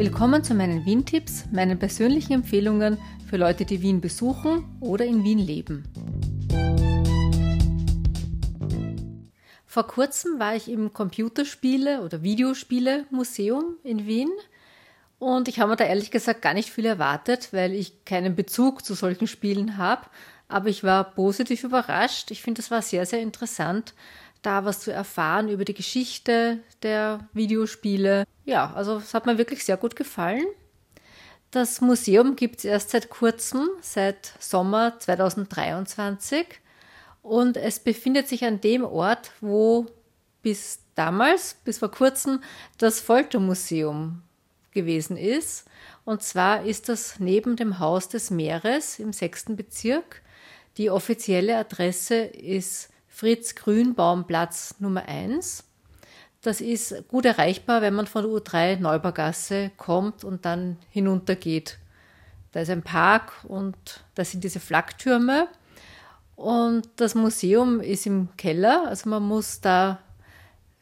Willkommen zu meinen Wien-Tipps, meinen persönlichen Empfehlungen für Leute, die Wien besuchen oder in Wien leben. Vor kurzem war ich im Computerspiele- oder Videospiele-Museum in Wien und ich habe mir da ehrlich gesagt gar nicht viel erwartet, weil ich keinen Bezug zu solchen Spielen habe. Aber ich war positiv überrascht. Ich finde, es war sehr, sehr interessant, da was zu erfahren über die Geschichte der Videospiele. Ja, also es hat mir wirklich sehr gut gefallen. Das Museum gibt es erst seit kurzem, seit Sommer 2023. Und es befindet sich an dem Ort, wo bis damals, bis vor kurzem, das Foltermuseum gewesen ist. Und zwar ist das neben dem Haus des Meeres im sechsten Bezirk. Die offizielle Adresse ist Fritz Grünbaum Platz Nummer 1. Das ist gut erreichbar, wenn man von der U3 Neubaugasse kommt und dann hinuntergeht. Da ist ein Park und da sind diese Flaktürme. Und das Museum ist im Keller, also man muss da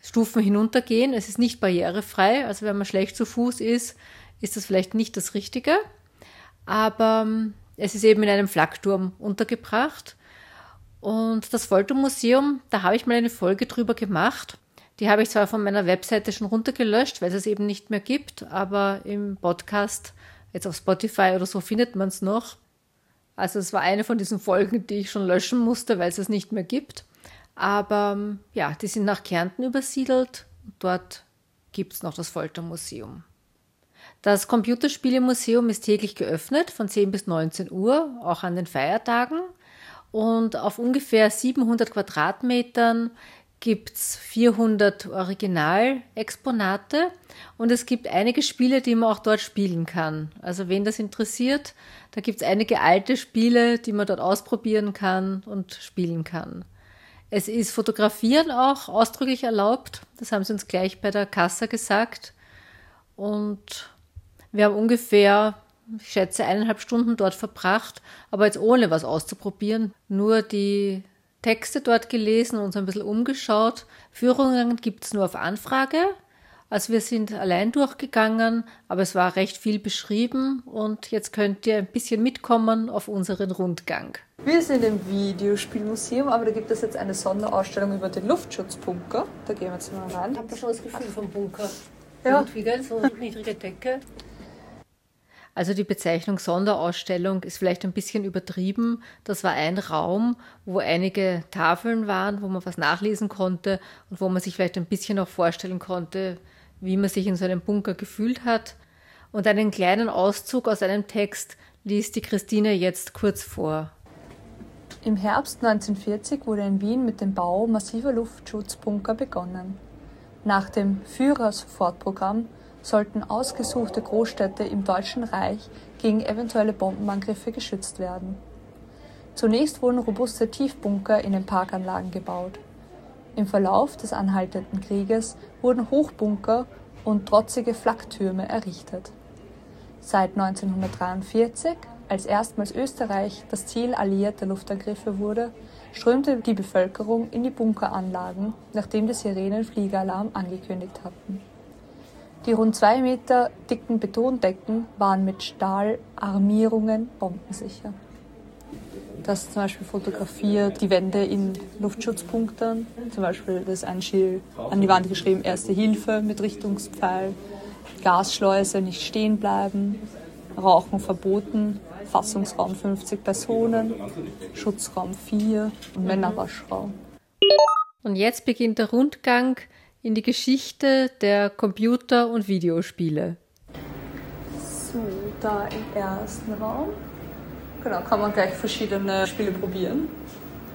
Stufen hinuntergehen. Es ist nicht barrierefrei, also wenn man schlecht zu Fuß ist, ist das vielleicht nicht das Richtige. Aber ähm, es ist eben in einem Flakturm untergebracht. Und das Foltermuseum, da habe ich mal eine Folge drüber gemacht. Die habe ich zwar von meiner Webseite schon runtergelöscht, weil es es eben nicht mehr gibt, aber im Podcast, jetzt auf Spotify oder so, findet man es noch. Also es war eine von diesen Folgen, die ich schon löschen musste, weil es es nicht mehr gibt. Aber ähm, ja, die sind nach Kärnten übersiedelt. Dort gibt es noch das Foltermuseum. Das Computerspielemuseum ist täglich geöffnet von 10 bis 19 Uhr, auch an den Feiertagen. Und auf ungefähr 700 Quadratmetern gibt es 400 Originalexponate und es gibt einige Spiele, die man auch dort spielen kann. Also wen das interessiert, da gibt es einige alte Spiele, die man dort ausprobieren kann und spielen kann. Es ist Fotografieren auch ausdrücklich erlaubt. Das haben sie uns gleich bei der Kasse gesagt. Und wir haben ungefähr, ich schätze, eineinhalb Stunden dort verbracht, aber jetzt ohne was auszuprobieren. Nur die Texte dort gelesen und uns ein bisschen umgeschaut. Führungen gibt es nur auf Anfrage. Also wir sind allein durchgegangen, aber es war recht viel beschrieben und jetzt könnt ihr ein bisschen mitkommen auf unseren Rundgang. Wir sind im Videospielmuseum, aber da gibt es jetzt eine Sonderausstellung über den Luftschutzbunker. Da gehen wir jetzt mal rein. Ich habe schon das Gefühl vom Bunker. Ja. Irgendwie, gell? So niedrige Decke. Also die Bezeichnung Sonderausstellung ist vielleicht ein bisschen übertrieben. Das war ein Raum, wo einige Tafeln waren, wo man was nachlesen konnte und wo man sich vielleicht ein bisschen auch vorstellen konnte, wie man sich in so einem Bunker gefühlt hat. Und einen kleinen Auszug aus einem Text liest die Christine jetzt kurz vor. Im Herbst 1940 wurde in Wien mit dem Bau massiver Luftschutzbunker begonnen. Nach dem Führersofortprogramm sollten ausgesuchte Großstädte im Deutschen Reich gegen eventuelle Bombenangriffe geschützt werden. Zunächst wurden robuste Tiefbunker in den Parkanlagen gebaut. Im Verlauf des anhaltenden Krieges wurden Hochbunker und trotzige Flaktürme errichtet. Seit 1943, als erstmals Österreich das Ziel alliierter Luftangriffe wurde, strömte die Bevölkerung in die Bunkeranlagen, nachdem die Sirenen Fliegeralarm angekündigt hatten. Die rund zwei Meter dicken Betondecken waren mit Stahlarmierungen bombensicher. Das zum Beispiel fotografiert die Wände in Luftschutzpunkten. Zum Beispiel das ein Schild an die Wand geschrieben, Erste Hilfe mit Richtungspfeil, Gasschleuse nicht stehen bleiben, Rauchen verboten, Fassungsraum 50 Personen, Schutzraum 4 und Männerwaschraum. Und jetzt beginnt der Rundgang in die Geschichte der Computer- und Videospiele. So, da im ersten Raum. Genau, kann man gleich verschiedene Spiele probieren.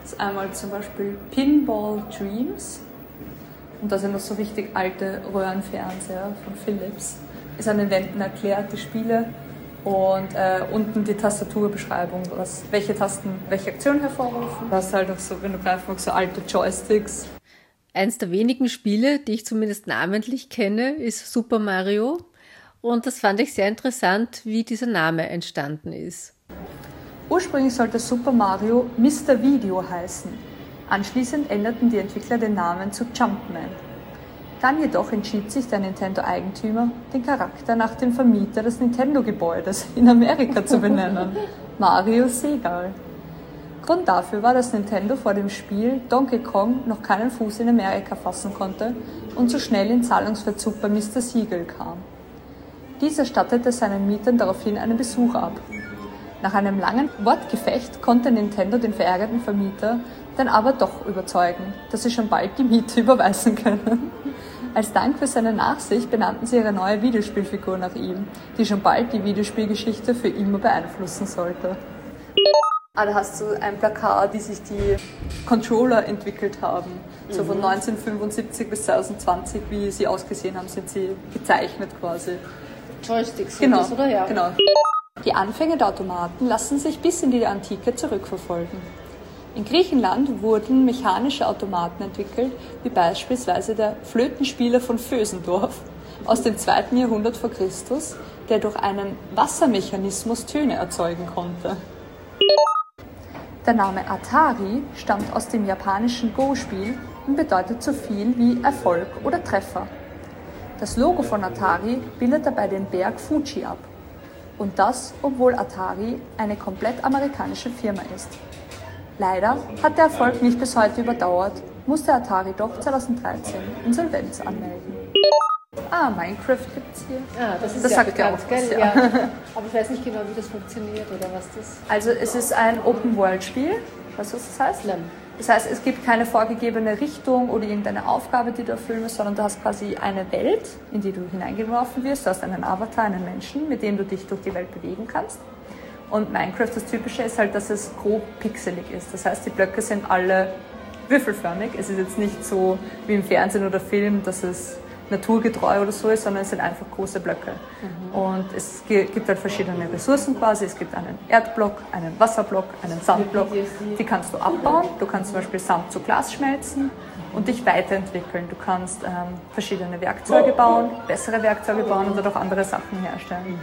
Das ist einmal zum Beispiel Pinball Dreams. Und da sind noch so richtig alte Röhrenfernseher von Philips. Ist an den Wänden erklärt, die Spiele. Und äh, unten die Tastaturbeschreibung, was, welche Tasten welche Aktion hervorrufen. Das ist halt auch so, wenn du greifst magst, so alte Joysticks. Eins der wenigen Spiele, die ich zumindest namentlich kenne, ist Super Mario. Und das fand ich sehr interessant, wie dieser Name entstanden ist. Ursprünglich sollte Super Mario Mr. Video heißen. Anschließend änderten die Entwickler den Namen zu Jumpman. Dann jedoch entschied sich der Nintendo-Eigentümer, den Charakter nach dem Vermieter des Nintendo-Gebäudes in Amerika zu benennen, Mario Segal. Grund dafür war, dass Nintendo vor dem Spiel Donkey Kong noch keinen Fuß in Amerika fassen konnte und so schnell in Zahlungsverzug bei Mr. Siegel kam. Dieser stattete seinen Mietern daraufhin einen Besuch ab. Nach einem langen Wortgefecht konnte Nintendo den verärgerten Vermieter dann aber doch überzeugen, dass sie schon bald die Miete überweisen können. Als Dank für seine Nachsicht benannten sie ihre neue Videospielfigur nach ihm, die schon bald die Videospielgeschichte für immer beeinflussen sollte. Ah, da hast du ein Plakat, die sich die Controller entwickelt haben. So von 1975 bis 2020, wie sie ausgesehen haben, sind sie gezeichnet quasi. Joysticks, Genau, das, oder? Ja. genau. Die Anfänge der Automaten lassen sich bis in die Antike zurückverfolgen. In Griechenland wurden mechanische Automaten entwickelt, wie beispielsweise der Flötenspieler von Vösendorf aus dem 2. Jahrhundert vor Christus, der durch einen Wassermechanismus Töne erzeugen konnte. Der Name Atari stammt aus dem japanischen Go-Spiel und bedeutet so viel wie Erfolg oder Treffer. Das Logo von Atari bildet dabei den Berg Fuji ab. Und das, obwohl Atari eine komplett amerikanische Firma ist. Leider hat der Erfolg nicht bis heute überdauert, musste Atari doch 2013 Insolvenz anmelden. Ah, Minecraft gibt's hier. Ah, das ist Das ja sagt ja bekannt, auch gell? was, ja. Ja. Aber ich weiß nicht genau, wie das funktioniert oder was das. Also es ist ein Open-World-Spiel. Weißt du, was das heißt? Nein. Das heißt, es gibt keine vorgegebene Richtung oder irgendeine Aufgabe, die du erfüllen musst, sondern du hast quasi eine Welt, in die du hineingeworfen wirst. Du hast einen Avatar, einen Menschen, mit dem du dich durch die Welt bewegen kannst. Und Minecraft, das Typische ist halt, dass es grob pixelig ist. Das heißt, die Blöcke sind alle würfelförmig. Es ist jetzt nicht so wie im Fernsehen oder Film, dass es naturgetreu oder so ist, sondern es sind einfach große Blöcke. Und es gi- gibt halt verschiedene Ressourcen quasi. Es gibt einen Erdblock, einen Wasserblock, einen Sandblock. Die kannst du abbauen. Du kannst zum Beispiel Sand zu Glas schmelzen und dich weiterentwickeln. Du kannst ähm, verschiedene Werkzeuge bauen, bessere Werkzeuge bauen und auch andere Sachen herstellen.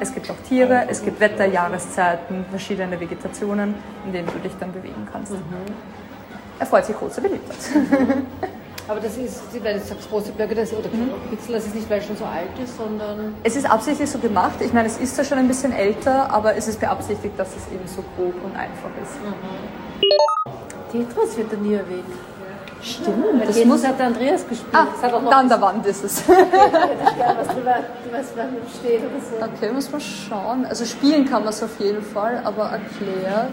Es gibt auch Tiere, es gibt Wetter, Jahreszeiten, verschiedene Vegetationen, in denen du dich dann bewegen kannst. Er freut sich großer Beliebtheit. Aber das ist, weil du sagst, große Blöcke das, oder Pixel, das ist nicht, weil es schon so alt ist, sondern. Es ist absichtlich so gemacht. Ich meine, es ist ja schon ein bisschen älter, aber es ist beabsichtigt, dass es eben so grob und einfach ist. Tetris wird da nie erwähnt. Stimmt, das muss. hat der Andreas gespielt. Ah, das hat auch noch da an der Wand ist es. gern was drüber, was steht oder so. Okay, muss man schauen. Also spielen kann man es auf jeden Fall, aber erklärt.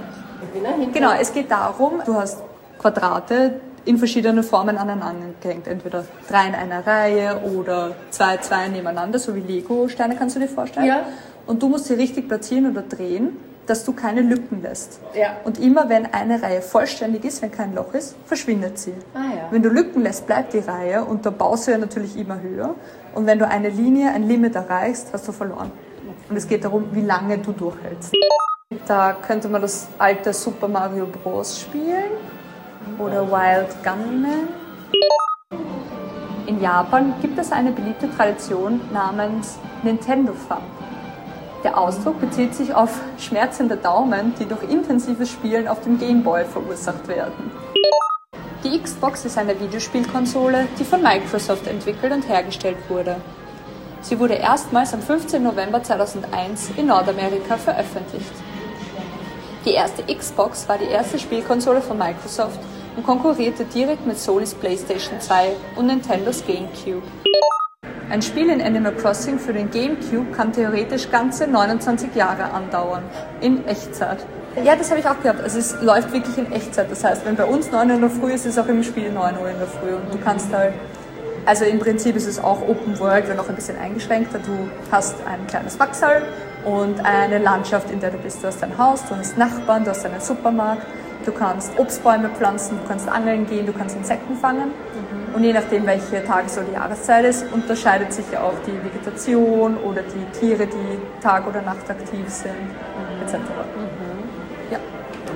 Genau, es geht darum, du hast Quadrate in verschiedenen Formen aneinander gehängt. Entweder drei in einer Reihe oder zwei, zwei nebeneinander, so wie Lego-Steine kannst du dir vorstellen. Ja. Und du musst sie richtig platzieren oder drehen, dass du keine Lücken lässt. Ja. Und immer wenn eine Reihe vollständig ist, wenn kein Loch ist, verschwindet sie. Ah, ja. Wenn du Lücken lässt, bleibt die Reihe und der baust du ja natürlich immer höher. Und wenn du eine Linie, ein Limit erreichst, hast du verloren. Und es geht darum, wie lange du durchhältst. Da könnte man das alte Super Mario Bros. spielen oder Wild Gunman. In Japan gibt es eine beliebte Tradition namens Nintendo Fun. Der Ausdruck bezieht sich auf schmerzende Daumen, die durch intensives Spielen auf dem Game Boy verursacht werden. Die Xbox ist eine Videospielkonsole, die von Microsoft entwickelt und hergestellt wurde. Sie wurde erstmals am 15. November 2001 in Nordamerika veröffentlicht. Die erste Xbox war die erste Spielkonsole von Microsoft und konkurrierte direkt mit Sonys PlayStation 2 und Nintendos GameCube. Ein Spiel in Animal Crossing für den GameCube kann theoretisch ganze 29 Jahre andauern. In Echtzeit. Ja, das habe ich auch gehabt. Also es läuft wirklich in Echtzeit. Das heißt, wenn bei uns 9 Uhr in der Früh ist, ist es auch im Spiel 9 Uhr in der Früh. Und du kannst halt, also im Prinzip ist es auch Open World, wenn auch ein bisschen eingeschränkter. Du hast ein kleines Wachsal und eine Landschaft, in der du bist. Du hast ein Haus, du hast Nachbarn, du hast einen Supermarkt. Du kannst Obstbäume pflanzen, du kannst angeln gehen, du kannst Insekten fangen. Und je nachdem, welche Tages- oder Jahreszeit ist, unterscheidet sich ja auch die Vegetation oder die Tiere, die Tag oder Nacht aktiv sind, etc. Ja,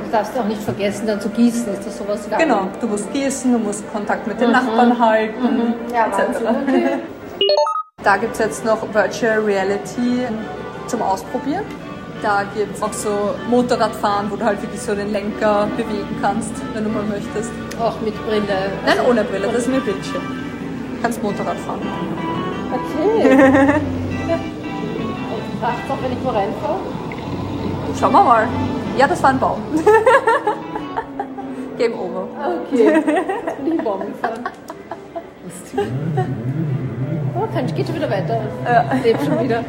Du darfst auch nicht vergessen, dann zu gießen. Ist das sowas? wie- genau. Du musst gießen, du musst Kontakt mit den Nachbarn halten, Ja, etc. Okay. Da gibt es jetzt noch Virtual Reality zum Ausprobieren. Da gibt es auch so Motorradfahren, wo du halt wirklich so den Lenker bewegen kannst, wenn du mal möchtest. Auch mit Brille. Nein, ohne Brille, das ist mit Bildschirm. kannst Motorrad fahren. Okay. Und fragt auch, wenn ich wo reinfahre? Schauen wir mal. Ja, das war ein Baum. Game over. Okay. Jetzt bin ich Baum gefahren. Lustig. Oh, kann, geht schon wieder weiter. Ja. Lebt schon wieder.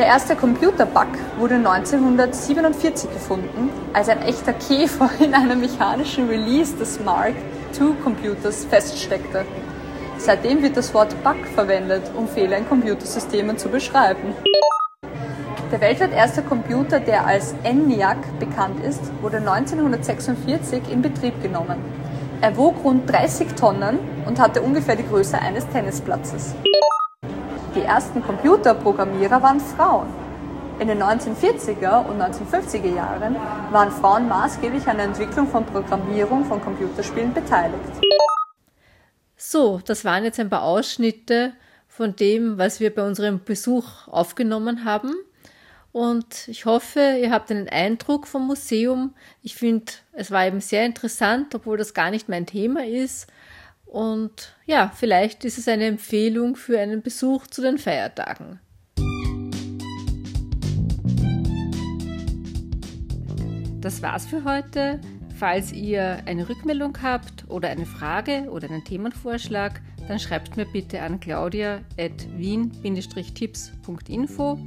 Der erste Computerbug wurde 1947 gefunden, als ein echter Käfer in einem mechanischen Release des Mark II Computers feststeckte. Seitdem wird das Wort Bug verwendet, um Fehler in Computersystemen zu beschreiben. Der weltweit erste Computer, der als ENIAC bekannt ist, wurde 1946 in Betrieb genommen. Er wog rund 30 Tonnen und hatte ungefähr die Größe eines Tennisplatzes. Die ersten Computerprogrammierer waren Frauen. In den 1940er und 1950er Jahren waren Frauen maßgeblich an der Entwicklung von Programmierung von Computerspielen beteiligt. So, das waren jetzt ein paar Ausschnitte von dem, was wir bei unserem Besuch aufgenommen haben. Und ich hoffe, ihr habt einen Eindruck vom Museum. Ich finde, es war eben sehr interessant, obwohl das gar nicht mein Thema ist. Und ja, vielleicht ist es eine Empfehlung für einen Besuch zu den Feiertagen. Das war's für heute. Falls ihr eine Rückmeldung habt oder eine Frage oder einen Themenvorschlag, dann schreibt mir bitte an claudia.wien-tipps.info.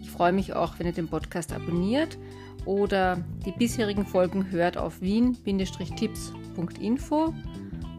Ich freue mich auch, wenn ihr den Podcast abonniert oder die bisherigen Folgen hört auf wien-tipps.info